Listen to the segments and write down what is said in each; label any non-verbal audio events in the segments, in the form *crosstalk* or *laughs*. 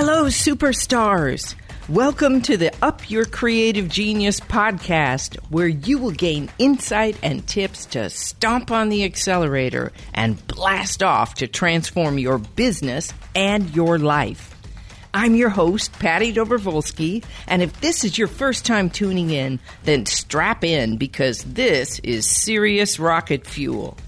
Hello, superstars. Welcome to the Up Your Creative Genius podcast, where you will gain insight and tips to stomp on the accelerator and blast off to transform your business and your life. I'm your host, Patty Dobrowolski, and if this is your first time tuning in, then strap in because this is serious rocket fuel.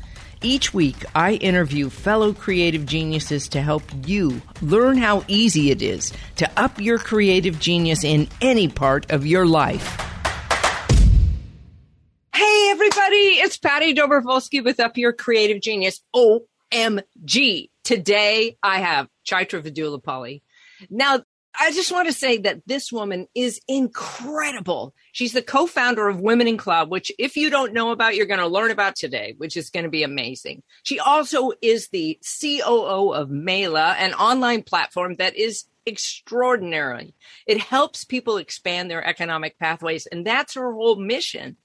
Each week, I interview fellow creative geniuses to help you learn how easy it is to up your creative genius in any part of your life. Hey, everybody, it's Patty Dobrowolski with Up Your Creative Genius. OMG. Today, I have Chaitra Vedullapalli. Now, I just want to say that this woman is incredible. She's the co-founder of Women in Cloud, which if you don't know about, you're going to learn about today, which is going to be amazing. She also is the COO of Meylah, an online platform that is extraordinary. It helps people expand their economic pathways, and that's her whole mission.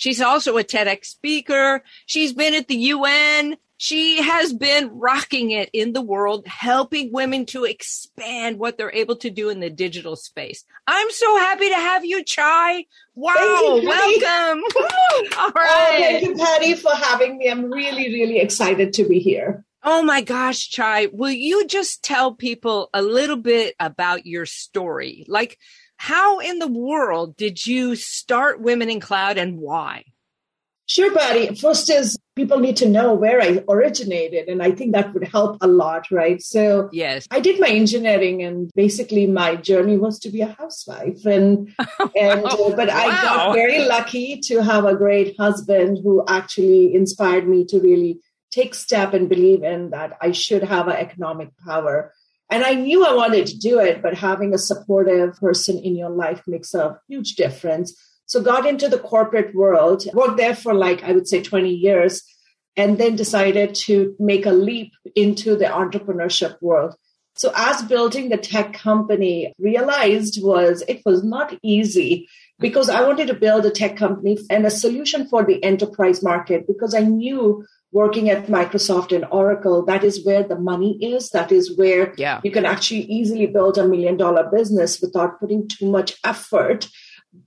She's also a TEDx speaker. She's been at the UN. She has been rocking it in the world, helping women to expand what they're able to do in the digital space. I'm so happy to have you, Chai. Wow, you, welcome. *laughs* All right. Oh, thank you, Patty, for having me. I'm really, really excited to be here. Oh my gosh, Chai, will you just tell people a little bit about your story? Like, how in the world did you start Women in Cloud and why? Sure, Patty. First is people need to know where I originated, and I think that would help a lot, right? So, yes, I did my engineering, and basically my journey was to be a housewife, and *laughs* and uh, but wow. I got very lucky to have a great husband who actually inspired me to really take step and believe in that I should have an economic power. And I knew I wanted to do it, but having a supportive person in your life makes a huge difference. So got into the corporate world, worked there for like, I would say 20 years, and then decided to make a leap into the entrepreneurship world. So as building the tech company realized was it was not easy because I wanted to build a tech company and a solution for the enterprise market because I knew working at Microsoft and Oracle, that is where the money is. That is where yeah. you can actually easily build a million dollar business without putting too much effort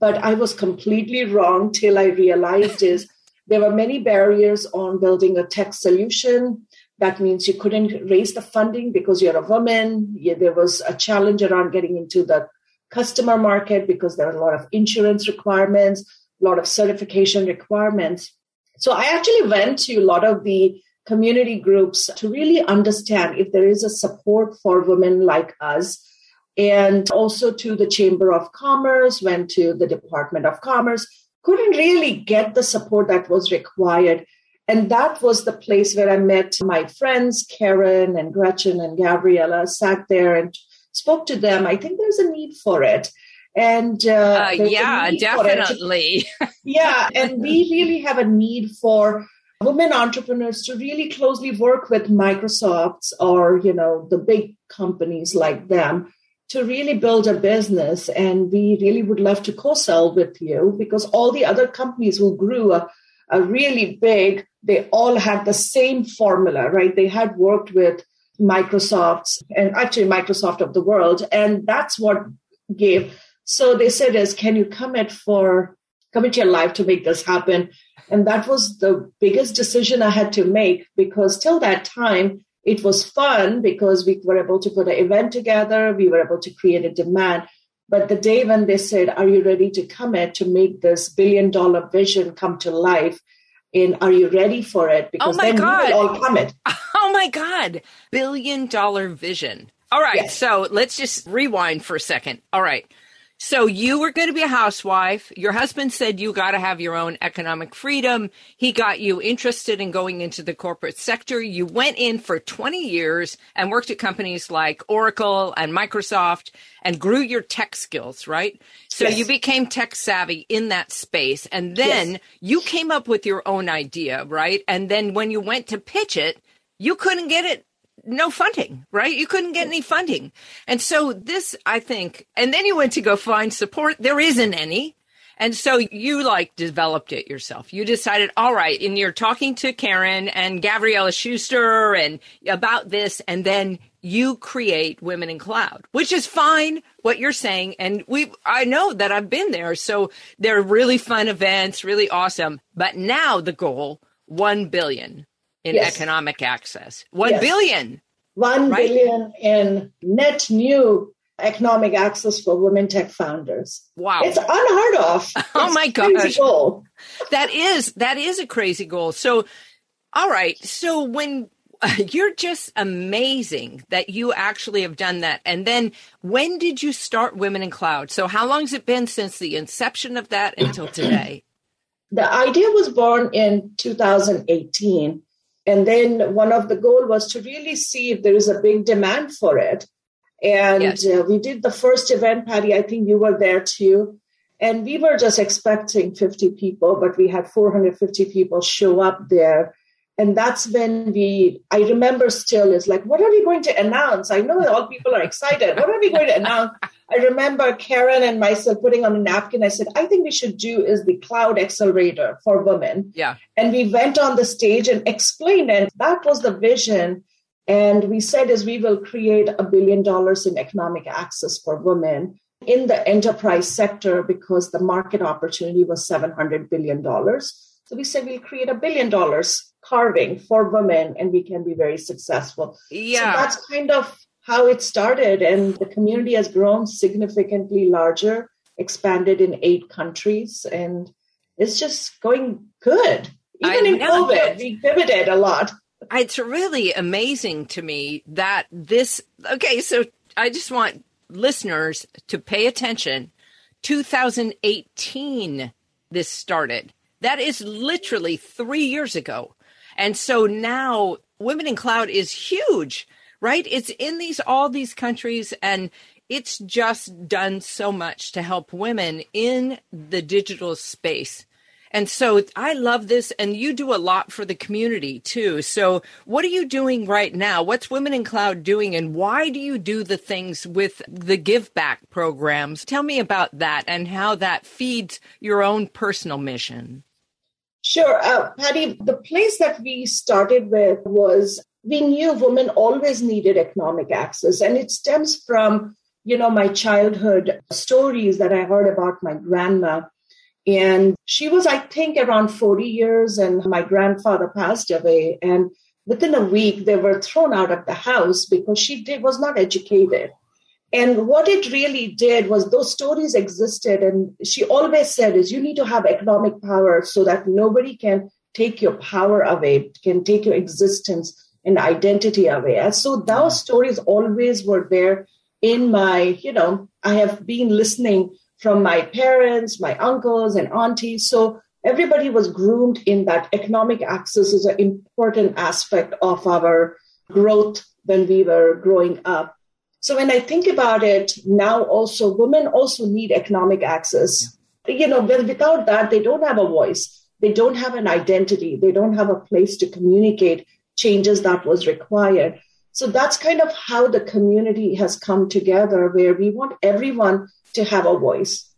but I was completely wrong till I realized is *laughs* there were many barriers on building a tech solution. That means you couldn't raise the funding because you're a woman. Yeah, there was a challenge around getting into the customer market because there are a lot of insurance requirements, a lot of certification requirements. So I actually went to a lot of the community groups to really understand if there is a support for women like us and also to the Chamber of Commerce, went to the Department of Commerce, couldn't really get the support that was required. And that was the place where I met my friends, Karen and Gretchen and Gavriella, sat there and spoke to them. I think there's a need for it. And uh, uh, yeah, definitely. *laughs* yeah. And we really have a need for women entrepreneurs to really closely work with Microsofts or, you know, the big companies like them to really build a business and we really would love to co-sell with you because all the other companies who grew a, a really big they all had the same formula right they had worked with microsoft's and actually microsoft of the world and that's what gave so they said is can you commit for commit your life to make this happen and that was the biggest decision i had to make because till that time it was fun because we were able to put an event together, we were able to create a demand. But the day when they said, Are you ready to commit to make this billion dollar vision come to life? And are you ready for it? Oh because oh my then God. we will all commit. *laughs* Oh my God. Billion dollar vision. All right. Yes. So let's just rewind for a second. All right. So you were going to be a housewife. Your husband said you got to have your own economic freedom. He got you interested in going into the corporate sector. You went in for 20 years and worked at companies like Oracle and Microsoft and grew your tech skills, right? So yes. you became tech savvy in that space. And then yes. you came up with your own idea, right? And then when you went to pitch it, you couldn't get it no funding, right? You couldn't get any funding. And so this, I think, and then you went to go find support. There isn't any. And so you like developed it yourself. You decided, all right, and you're talking to Karen and Gavriella Schuster and about this. And then you create women in cloud, which is fine what you're saying. And we, I know that I've been there. So they're really fun events, really awesome. But now the goal, 1 billion in yes. economic access. One yes. billion. One right? billion in net new economic access for women tech founders. Wow. It's unheard of. *laughs* oh my gosh. Goal. That is that is a crazy goal. So all right. So when *laughs* you're just amazing that you actually have done that. And then when did you start Women in Cloud? So how long has it been since the inception of that until today? The idea was born in 2018. And then one of the goal was to really see if there is a big demand for it. And yes. uh, we did the first event, Patty. I think you were there too. And we were just expecting 50 people, but we had 450 people show up there and that's when we i remember still is like what are we going to announce? I know all people are excited. What are we going to announce? I remember karen and myself putting on a napkin. I said i think we should do is the cloud accelerator for women. Yeah. And we went on the stage and explained and that was the vision. And we said is we will create a billion dollars in economic access for women in the enterprise sector because the market opportunity was 700 billion dollars. So we said we'll create a billion dollars carving for women and we can be very successful. Yeah. So that's kind of how it started. And the community has grown significantly larger, expanded in eight countries, and it's just going good. Even I in. COVID, we pivoted a lot. It's really amazing to me that this, okay, so I just want listeners to pay attention. 2018, this started. That is literally three years ago. And so now Women in Cloud is huge, right? It's in these all these countries and it's just done so much to help women in the digital space. And so I love this. And you do a lot for the community too. So, what are you doing right now? What's Women in Cloud doing? And why do you do the things with the Give Back programs? Tell me about that and how that feeds your own personal mission. Sure. Uh, Patty, the place that we started with was we knew women always needed economic access, and it stems from, you know, my childhood stories that I heard about my grandma. And she was, I think, around 40 years, and my grandfather passed away. And within a week, they were thrown out of the house because she did, was not educated. And what it really did was those stories existed. And she always said is you need to have economic power so that nobody can take your power away, can take your existence and identity away. And so those mm-hmm. stories always were there in my, you know, I have been listening from my parents, my uncles and aunties. So everybody was groomed in that economic access is an important aspect of our growth when we were growing up. So when I think about it now, also women also need economic access. You know, without that, they don't have a voice. They don't have an identity. They don't have a place to communicate changes that was required. So that's kind of how the community has come together, where we want everyone to have a voice.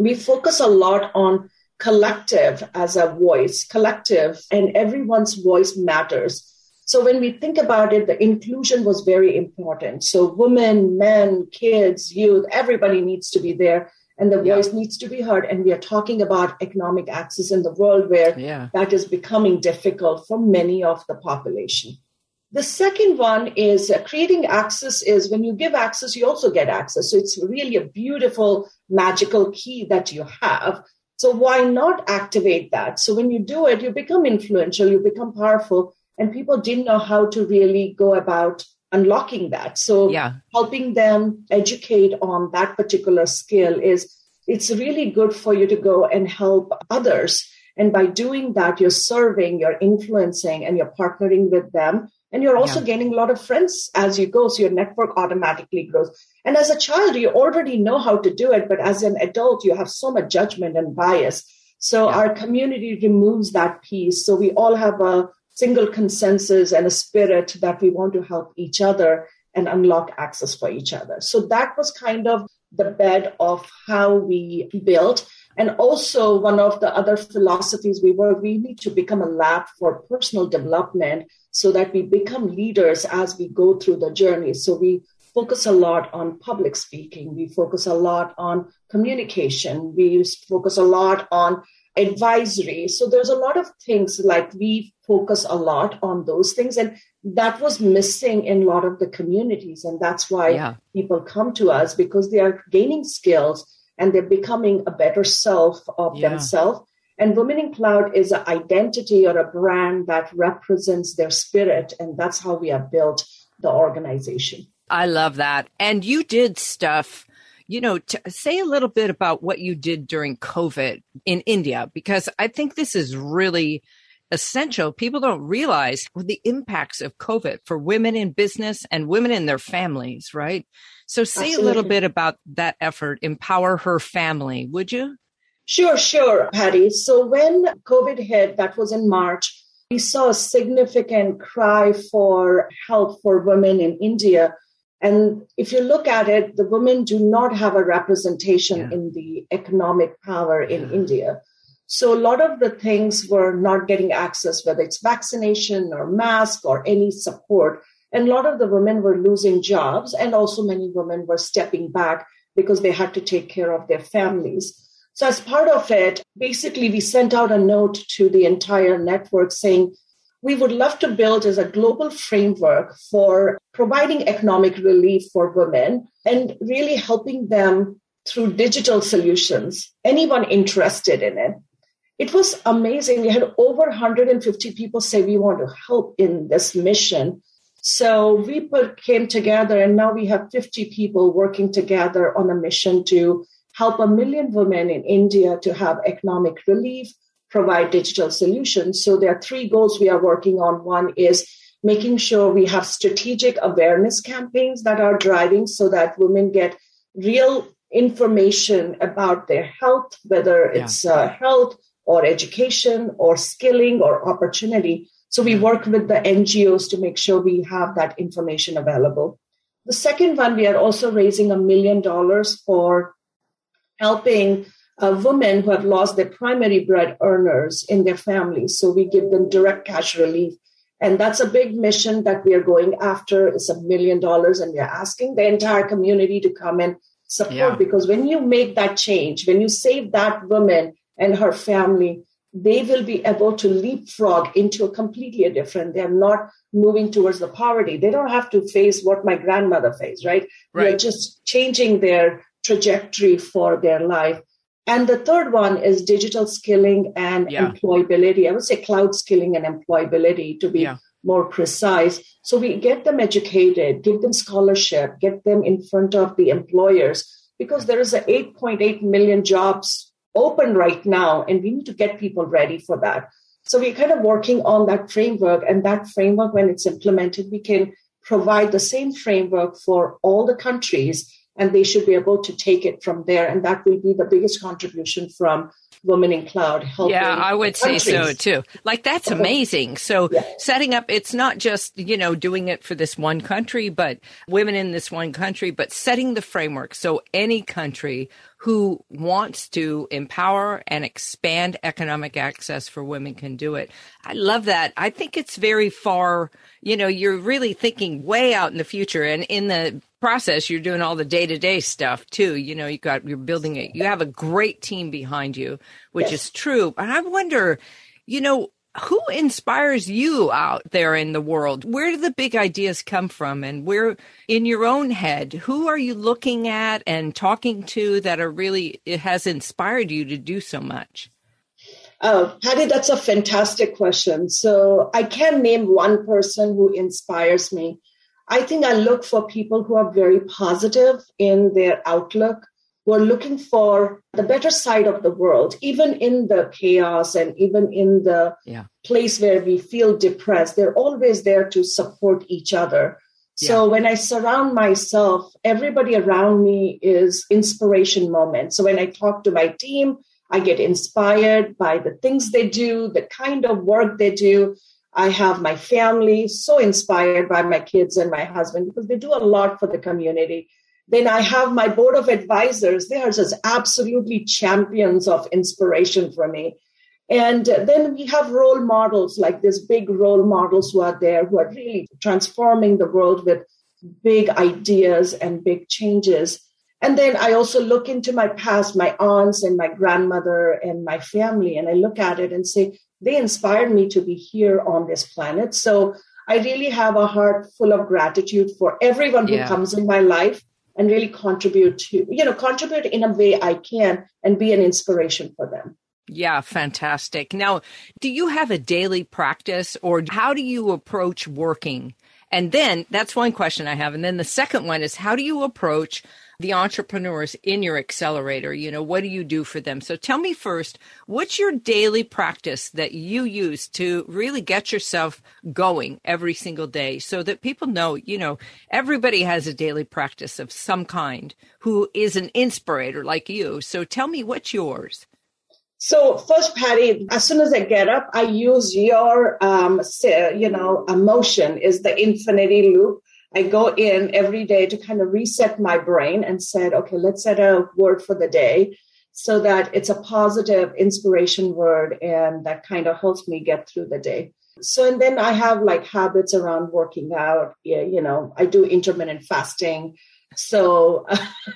We focus a lot on collective as a voice, collective, and everyone's voice matters. So when we think about it, the inclusion was very important. So women, men, kids, youth, everybody needs to be there and the voice needs to be heard. And we are talking about economic access in the world where yeah. that is becoming difficult for many of the population. The second one is creating access is when you give access, you also get access. So it's really a beautiful, magical key that you have. So why not activate that? So when you do it, you become influential, you become powerful, and people didn't know how to really go about unlocking that so yeah. helping them educate on that particular skill is it's really good for you to go and help others and by doing that you're serving you're influencing and you're partnering with them and you're also yeah. gaining a lot of friends as you go so your network automatically grows and as a child you already know how to do it but as an adult you have so much judgment and bias so yeah. our community removes that piece so we all have a single consensus and a spirit that we want to help each other and unlock access for each other. So that was kind of the bed of how we built. And also, one of the other philosophies we were, we need to become a lab for personal development so that we become leaders as we go through the journey. So we focus a lot on public speaking. We focus a lot on communication. We focus a lot on advisory. So there's a lot of things like we focus a lot on those things. And that was missing in a lot of the communities. And that's why yeah. people come to us because they are gaining skills and they're becoming a better self of yeah. themselves. And Women in Cloud is an identity or a brand that represents their spirit. And that's how we have built the organization. I love that. And you did stuff you know, say a little bit about what you did during COVID in India, because I think this is really essential. People don't realize the impacts of COVID for women in business and women in their families, right? So say Absolutely. a little bit about that effort, Empower Her Family, would you? Sure, sure, Patty. So when COVID hit, that was in March, we saw a significant cry for help for women in India. And if you look at it, the women do not have a representation yeah. in the economic power in yeah. India. So a lot of the things were not getting access, whether it's vaccination or mask or any support. And a lot of the women were losing jobs, and also many women were stepping back because they had to take care of their families. So, as part of it, basically, we sent out a note to the entire network saying, we would love to build as a global framework for providing economic relief for women and really helping them through digital solutions. Anyone interested in it? it was amazing. We had over 150 people say we want to help in this mission. So we put came together, and now we have 50 people working together on a mission to help a million women in India to have economic relief, provide digital solutions. So there are three goals we are working on. One is making sure we have strategic awareness campaigns that are driving so that women get real information about their health, whether it's yeah. uh, health, or education or skilling or opportunity. So we work with the NGOs to make sure we have that information available. The second one, we are also raising a million dollars for helping uh, women who have lost their primary bread earners in their families. So we give them direct cash relief. And that's a big mission that we are going after. It's a million dollars, and we are asking the entire community to come and support yeah. because when you make that change, when you save that woman and her family, they will be able to leapfrog into a completely different. They're not moving towards the poverty. They don't have to face what my grandmother faced, right? right. They're just changing their trajectory for their life. And the third one is digital skilling and yeah. employability. I would say cloud skilling and employability to be yeah. more precise. So we get them educated, give them scholarship, get them in front of the employers because there is a 8.8 million jobs open right now, and we need to get people ready for that. So we're kind of working on that framework, and that framework, when it's implemented, we can provide the same framework for all the countries, and they should be able to take it from there. And that will be the biggest contribution from women in cloud helping yeah i would say so too like that's amazing so yeah. setting up it's not just you know doing it for this one country but women in this one country but setting the framework so any country who wants to empower and expand economic access for women can do it. I love that. I think it's very far, you know, you're really thinking way out in the future and in the process you're doing all the day-to-day stuff too. You know, you got you're building it. You have a great team behind you, which yes. is true. And I wonder, you know, who inspires you out there in the world? Where do the big ideas come from? And where in your own head, who are you looking at and talking to that are really, it has inspired you to do so much? Oh, Patty, that's a fantastic question. So I can't name one person who inspires me. I think I look for people who are very positive in their outlook, who are looking for the better side of the world, even in the chaos and even in the yeah. place where we feel depressed. They're always there to support each other. So yeah. when I surround myself, everybody around me is inspiration moments. So when I talk to my team, I get inspired by the things they do, the kind of work they do. I have my family so inspired by my kids and my husband because they do a lot for the community Then I have my board of advisors. They are just absolutely champions of inspiration for me. And then we have role models like these big role models who are there who are really transforming the world with big ideas and big changes. And then I also look into my past, my aunts and my grandmother and my family, and I look at it and say, they inspired me to be here on this planet. So I really have a heart full of gratitude for everyone who yeah. comes in my life and really contribute to, you know, contribute in a way I can and be an inspiration for them. Yeah, fantastic. Now, do you have a daily practice or how do you approach working? And then that's one question I have. And then the second one is how do you approach the entrepreneurs in your accelerator? You know, what do you do for them? So tell me first, what's your daily practice that you use to really get yourself going every single day so that people know, you know, everybody has a daily practice of some kind who is an inspirator like you. So tell me what's yours. So first, Patty, as soon as I get up, I use your, um, you know, emotion is the infinity loop. I go in every day to kind of reset my brain and said, okay, let's set a word for the day so that it's a positive inspiration word and that kind of helps me get through the day. So, and then I have like habits around working out. Yeah, you know, I do intermittent fasting. So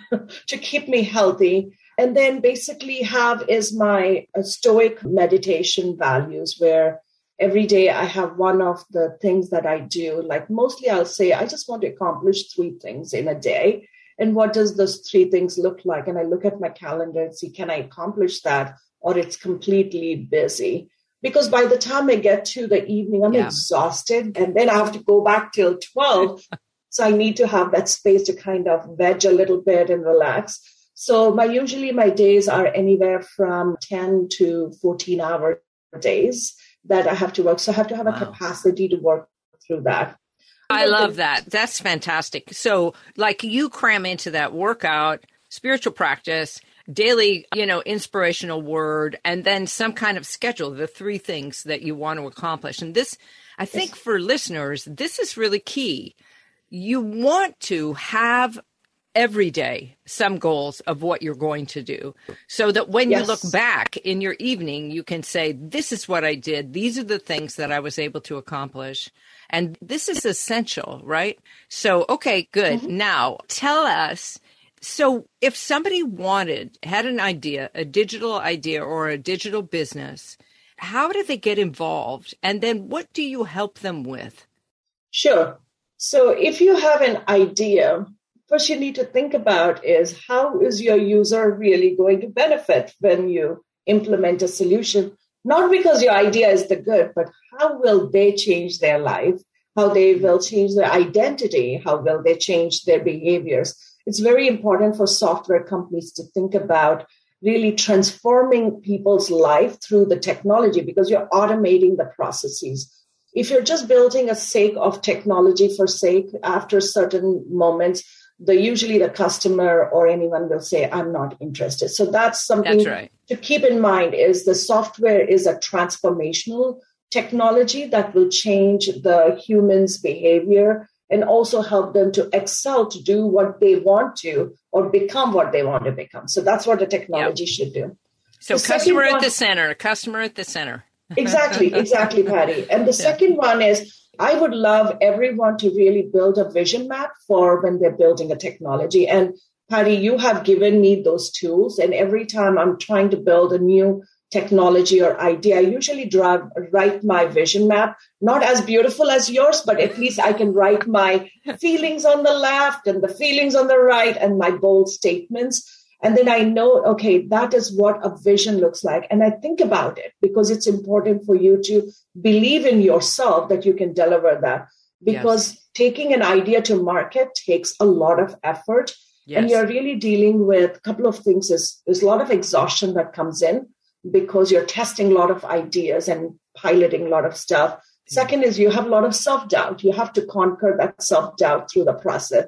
*laughs* to keep me healthy. And then basically have is my stoic meditation values where every day I have one of the things that I do. Like mostly I'll say, I just want to accomplish three things in a day. And what does those three things look like? And I look at my calendar and see, can I accomplish that? Or it's completely busy. Because by the time I get to the evening, I'm yeah. exhausted. And then I have to go back till 12. *laughs* so I need to have that space to kind of veg a little bit and relax. So my usually my days are anywhere from 10 to 14 hour days that I have to work. So I have to have wow. a capacity to work through that. I love that. That's fantastic. So, like, you cram into that workout, spiritual practice, daily, you know, inspirational word, and then some kind of schedule, the three things that you want to accomplish. And this, I think yes. for listeners, this is really key. You want to have every day some goals of what you're going to do. So that when yes. you look back in your evening you can say this is what I did. These are the things that I was able to accomplish. And this is essential right? So okay good. Mm-hmm. now tell us so if somebody wanted had an idea a digital idea or a digital business how do they get involved? And then what do you help them with? Sure. So if you have an idea first you need to think about is how is your user really going to benefit when you implement a solution? Not because your idea is the good but how will they change their life? How they will change their identity? How will they change their behaviors? It's very important for software companies to think about really transforming people's life through the technology because you're automating the processes. If you're just building a sake of technology for sake after certain moments the usually the customer or anyone will say i'm not interested so that's something that's right. to keep in mind is the software is a transformational technology that will change the human's behavior and also help them to excel to do what they want to or become what they want to become so that's what the technology yep. should do so the customer at one, the center customer at the center *laughs* exactly exactly patty and the yeah. second one is I would love everyone to really build a vision map for when they're building a technology. And Patty, you have given me those tools. And every time I'm trying to build a new technology or idea, I usually draw, write my vision map, not as beautiful as yours, but at least I can write my *laughs* feelings on the left and the feelings on the right and my bold statements. And then I know, okay, that is what a vision looks like. And I think about it because it's important for you to believe in yourself that you can deliver that. Because yes. taking an idea to market takes a lot of effort. Yes. And you're really dealing with a couple of things. Is there's a lot of exhaustion that comes in because you're testing a lot of ideas and piloting a lot of stuff. Mm. Second is you have a lot of self doubt. You have to conquer that self doubt through the process.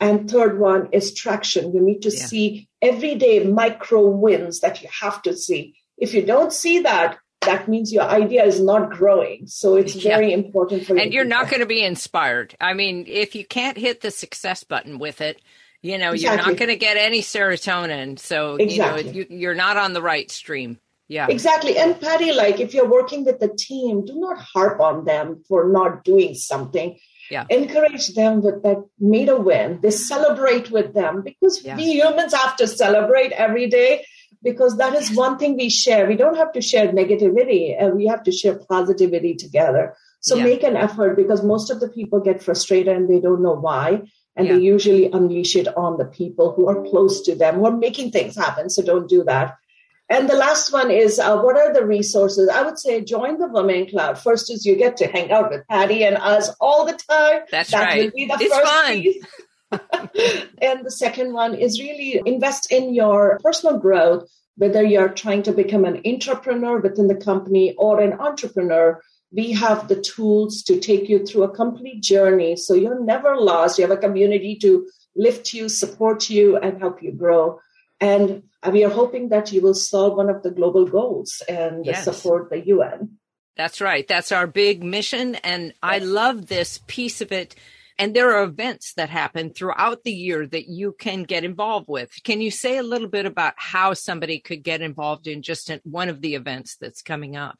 And third one is traction. You need to yeah. see everyday micro wins that you have to see. If you don't see that, that means your idea is not growing. So it's very yeah. important for you. And you're not going to be inspired. I mean, if you can't hit the success button with it, you know exactly. you're not going to get any serotonin so exactly. you know you, are not on the right stream yeah. Exactly. And patty like if you're working with the team do not harp on them for not doing something. Yeah. encourage them with that made a win. They celebrate with them because yeah. we humans have to celebrate every day because that is one thing we share. We don't have to share negativity and we have to share positivity together. So yeah. make an effort because most of the people get frustrated and they don't know why. And yeah. they usually unleash it on the people who are close to them who are making things happen. So don't do that and the last one is uh, what are the resources? I would say join the Women Cloud. First is you get to hang out with Patty and us all the time. That's that right. Will be the it's first fun. Piece. *laughs* and the second one is really invest in your personal growth, whether you're trying to become an entrepreneur within the company or an entrepreneur. We have the tools to take you through a complete journey. So you're never lost. You have a community to lift you, support you, and help you grow. And we are hoping that you will solve one of the global goals and yes. support the UN. That's right. That's our big mission. And yes. I love this piece of it. And there are events that happen throughout the year that you can get involved with. Can you say a little bit about how somebody could get involved in just one of the events that's coming up?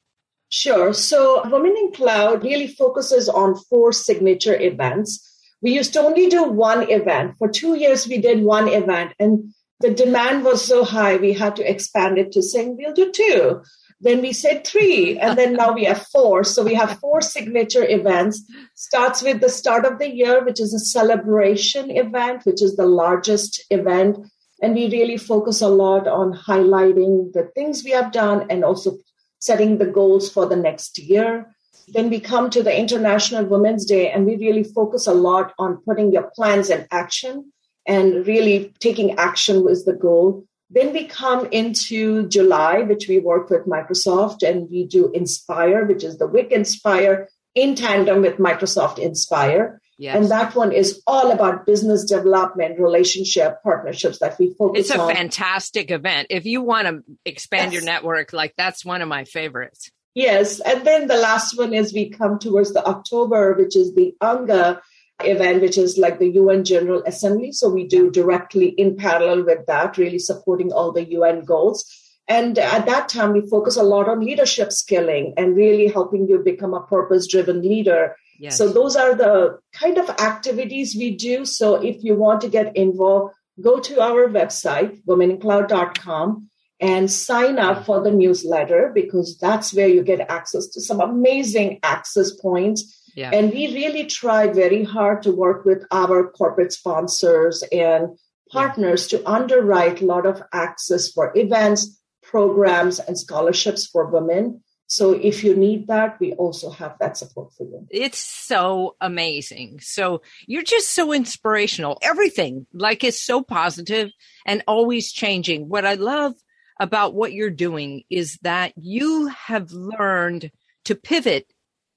Sure. So, Women in Cloud really focuses on four signature events. We used to only do one event. For two years, we did one event. And the demand was so high, we had to expand it to saying we'll do two. Then we said three, and then now we have four. So we have four signature events. Starts with the start of the year, which is a celebration event, which is the largest event. And we really focus a lot on highlighting the things we have done and also setting the goals for the next year. Then we come to the International Women's Day, and we really focus a lot on putting your plans in action and really taking action was the goal. Then we come into July, which we work with Microsoft, and we do Inspire, which is the WIC Inspire in tandem with Microsoft Inspire. Yes. And that one is all about business development, relationship, partnerships that we focus on. It's a on. fantastic event. If you want to expand yes. your network, like that's one of my favorites. Yes. And then the last one is we come towards the October, which is the UNGA event, which is like the UN General Assembly. So we do directly in parallel with that, really supporting all the UN goals. And at that time, we focus a lot on leadership skilling and really helping you become a purpose driven leader. Yes. So those are the kind of activities we do. So if you want to get involved, go to our website, womenincloud.com and sign up for the newsletter because that's where you get access to some amazing access points yeah. And we really try very hard to work with our corporate sponsors and partners yeah. to underwrite a lot of access for events, programs, and scholarships for women. So if you need that, we also have that support for you. It's so amazing. So you're just so inspirational. Everything like is so positive and always changing. What I love about what you're doing is that you have learned to pivot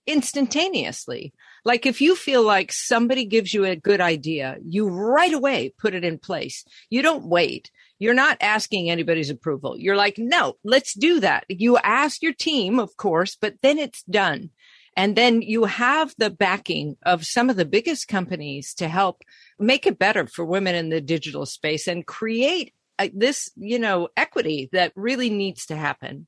instantaneously. Like if you feel like somebody gives you a good idea, you right away put it in place. You don't wait. You're not asking anybody's approval. You're like, no, let's do that. You ask your team, of course, but then it's done. And then you have the backing of some of the biggest companies to help make it better for women in the digital space and create uh, this, you know, equity that really needs to happen.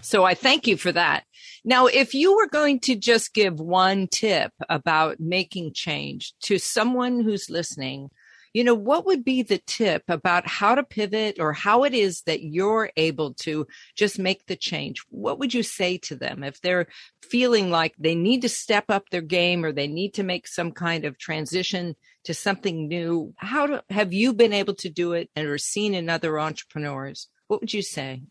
So I thank you for that. Now, if you were going to just give one tip about making change to someone who's listening, you know, what would be the tip about how to pivot or how it is that you're able to just make the change? What would you say to them if they're feeling like they need to step up their game or they need to make some kind of transition to something new? How do, have you been able to do it and or seen in other entrepreneurs? What would you say?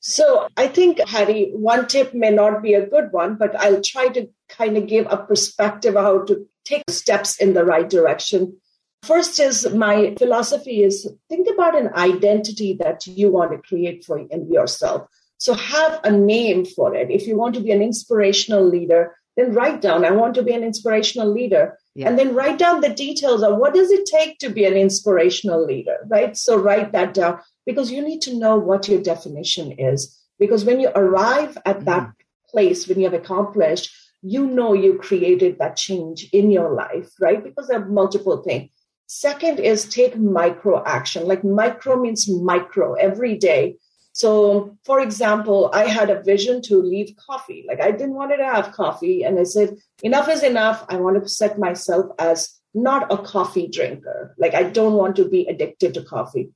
So I think, Harry, one tip may not be a good one, but I'll try to kind of give a perspective how to take steps in the right direction. First is my philosophy is think about an identity that you want to create for in yourself. So have a name for it. If you want to be an inspirational leader, then write down, I want to be an inspirational leader. Yeah. And then write down the details of what does it take to be an inspirational leader, right? So write that down because you need to know what your definition is. Because when you arrive at mm-hmm. that place, when you have accomplished, you know you created that change in your life, right? Because there are multiple things. Second is take micro action. Like micro means micro every day. So, for example, I had a vision to leave coffee. Like I didn't want to have coffee. And I said, enough is enough. I want to set myself as not a coffee drinker. Like I don't want to be addicted to coffee.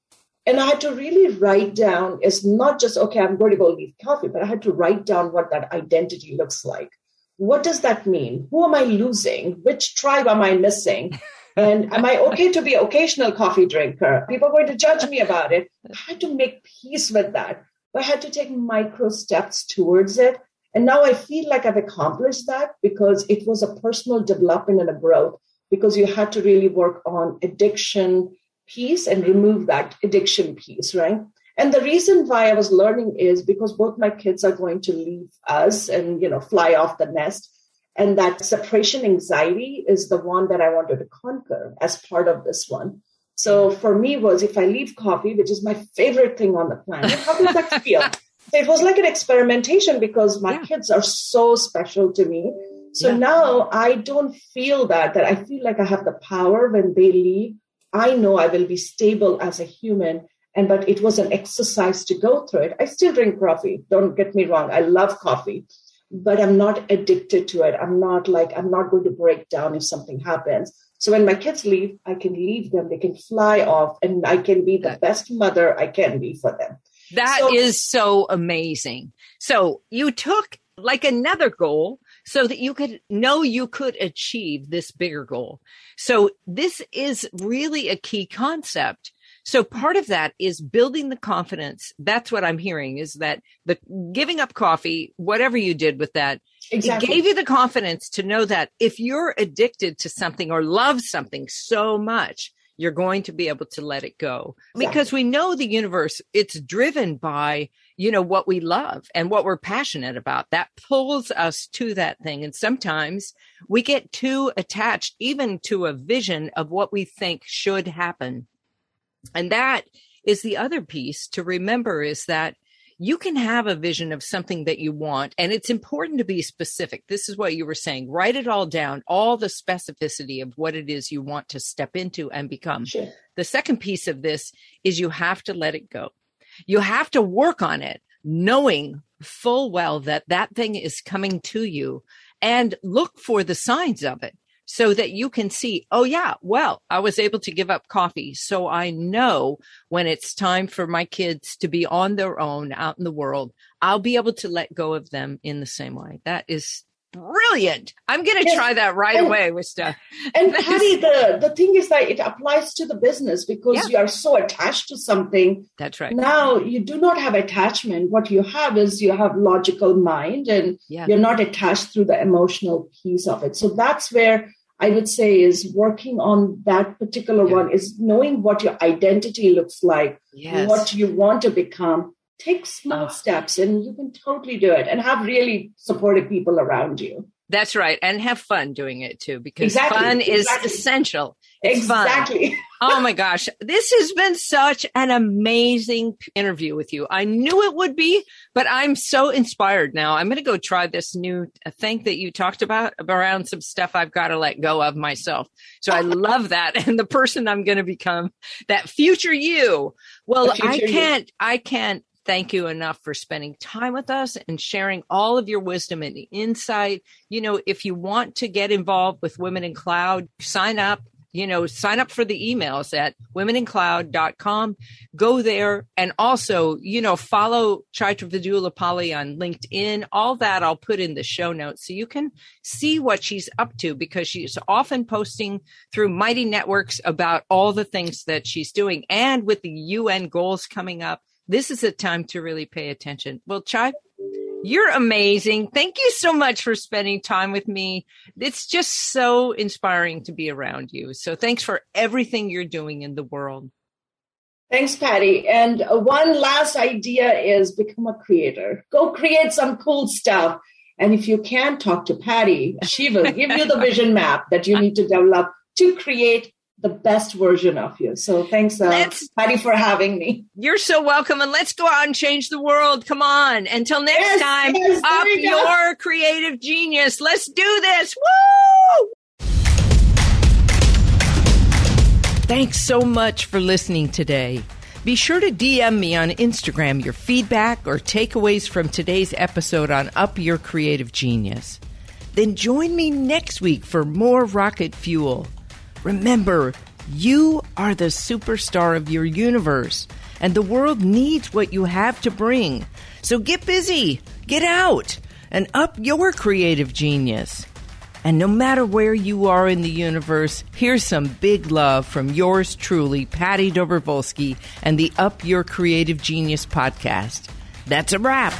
And I had to really write down, it's not just, okay, I'm going to go leave coffee, but I had to write down what that identity looks like. What does that mean? Who am I losing? Which tribe am I missing? *laughs* And am I okay to be an occasional coffee drinker? People are going to judge me about it. I had to make peace with that. But I had to take micro steps towards it. And now I feel like I've accomplished that because it was a personal development and a growth because you had to really work on addiction piece and remove that addiction piece, right? And the reason why I was learning is because both my kids are going to leave us and, you know, fly off the nest. And that separation anxiety is the one that I wanted to conquer as part of this one. So for me was if I leave coffee, which is my favorite thing on the planet, how does that feel? *laughs* So it was like an experimentation because my yeah. kids are so special to me. So yeah. now I don't feel that, that I feel like I have the power when they leave. I know I will be stable as a human. And but it was an exercise to go through it. I still drink coffee. Don't get me wrong. I love coffee but I'm not addicted to it. I'm not like, I'm not going to break down if something happens. So when my kids leave, I can leave them, they can fly off, and I can be the best mother I can be for them. That so, is so amazing. So you took like another goal so that you could know you could achieve this bigger goal. So this is really a key concept so part of that is building the confidence. That's what I'm hearing is that the giving up coffee, whatever you did with that, exactly. it gave you the confidence to know that if you're addicted to something or love something so much, you're going to be able to let it go exactly. because we know the universe it's driven by you know what we love and what we're passionate about. That pulls us to that thing. And sometimes we get too attached even to a vision of what we think should happen. And that is the other piece to remember is that you can have a vision of something that you want and it's important to be specific. This is what you were saying. Write it all down all the specificity of what it is you want to step into and become. Sure. the second piece of this is you have to let it go you have to work on it knowing full well that that thing is coming to you and look for the signs of it so that you can see, oh, yeah, well, I was able to give up coffee. So I know when it's time for my kids to be on their own out in the world, I'll be able to let go of them in the same way. That is brilliant. I'm going to yes. try that right and, away with stuff. *laughs* And Patty, the, the thing is that it applies to the business because yeah. you are so attached to something. That's right. Now you do not have attachment. What you have is you have logical mind and yeah. you're not attached through the emotional piece of it. So that's where I would say is working on that particular yeah. one is knowing what your identity looks like, yes. what you want to become. Take small oh. steps and you can totally do it and have really supportive people around you. That's right. And have fun doing it too, because exactly. fun is exactly. essential. It's exactly. Fun. *laughs* oh my gosh. This has been such an amazing interview with you. I knew it would be, but I'm so inspired now. I'm going to go try this new uh, thing that you talked about around some stuff I've got to let go of myself. So I *laughs* love that. *laughs* And the person I'm going to become, that future you. Well, future I can't, you. I can't thank you enough for spending time with us and sharing all of your wisdom and insight. You know, if you want to get involved with Women in Cloud, sign up you know, sign up for the emails at womenincloud.com. Go there and also, you know, follow Chaitra Vedullapalli on LinkedIn. All that I'll put in the show notes so you can see what she's up to because she's often posting through Mighty Networks about all the things that she's doing. And with the UN goals coming up, this is a time to really pay attention. Well, Chai, you're amazing. Thank you so much for spending time with me. It's just so inspiring to be around you. So thanks for everything you're doing in the world. Thanks, Patty. And uh, one last idea is become a creator. Go create some cool stuff. And if you can talk to Patty, she will give you the *laughs* vision map that you need to develop to create the best version of you. So thanks, uh, Patty, for having me. You're so welcome. And let's go out and change the world. Come on. Until next yes, time, yes, up your creative genius. Let's do this. Woo! Thanks so much for listening today. Be sure to DM me on Instagram your feedback or takeaways from today's episode on Up Your Creative Genius. Then join me next week for more rocket fuel. Remember, you are the superstar of your universe, and the world needs what you have to bring. So get busy, get out, and up your creative genius. And no matter where you are in the universe, here's some big love from yours truly, Patty Dobrowolski, and the Up Your Creative Genius podcast. That's a wrap.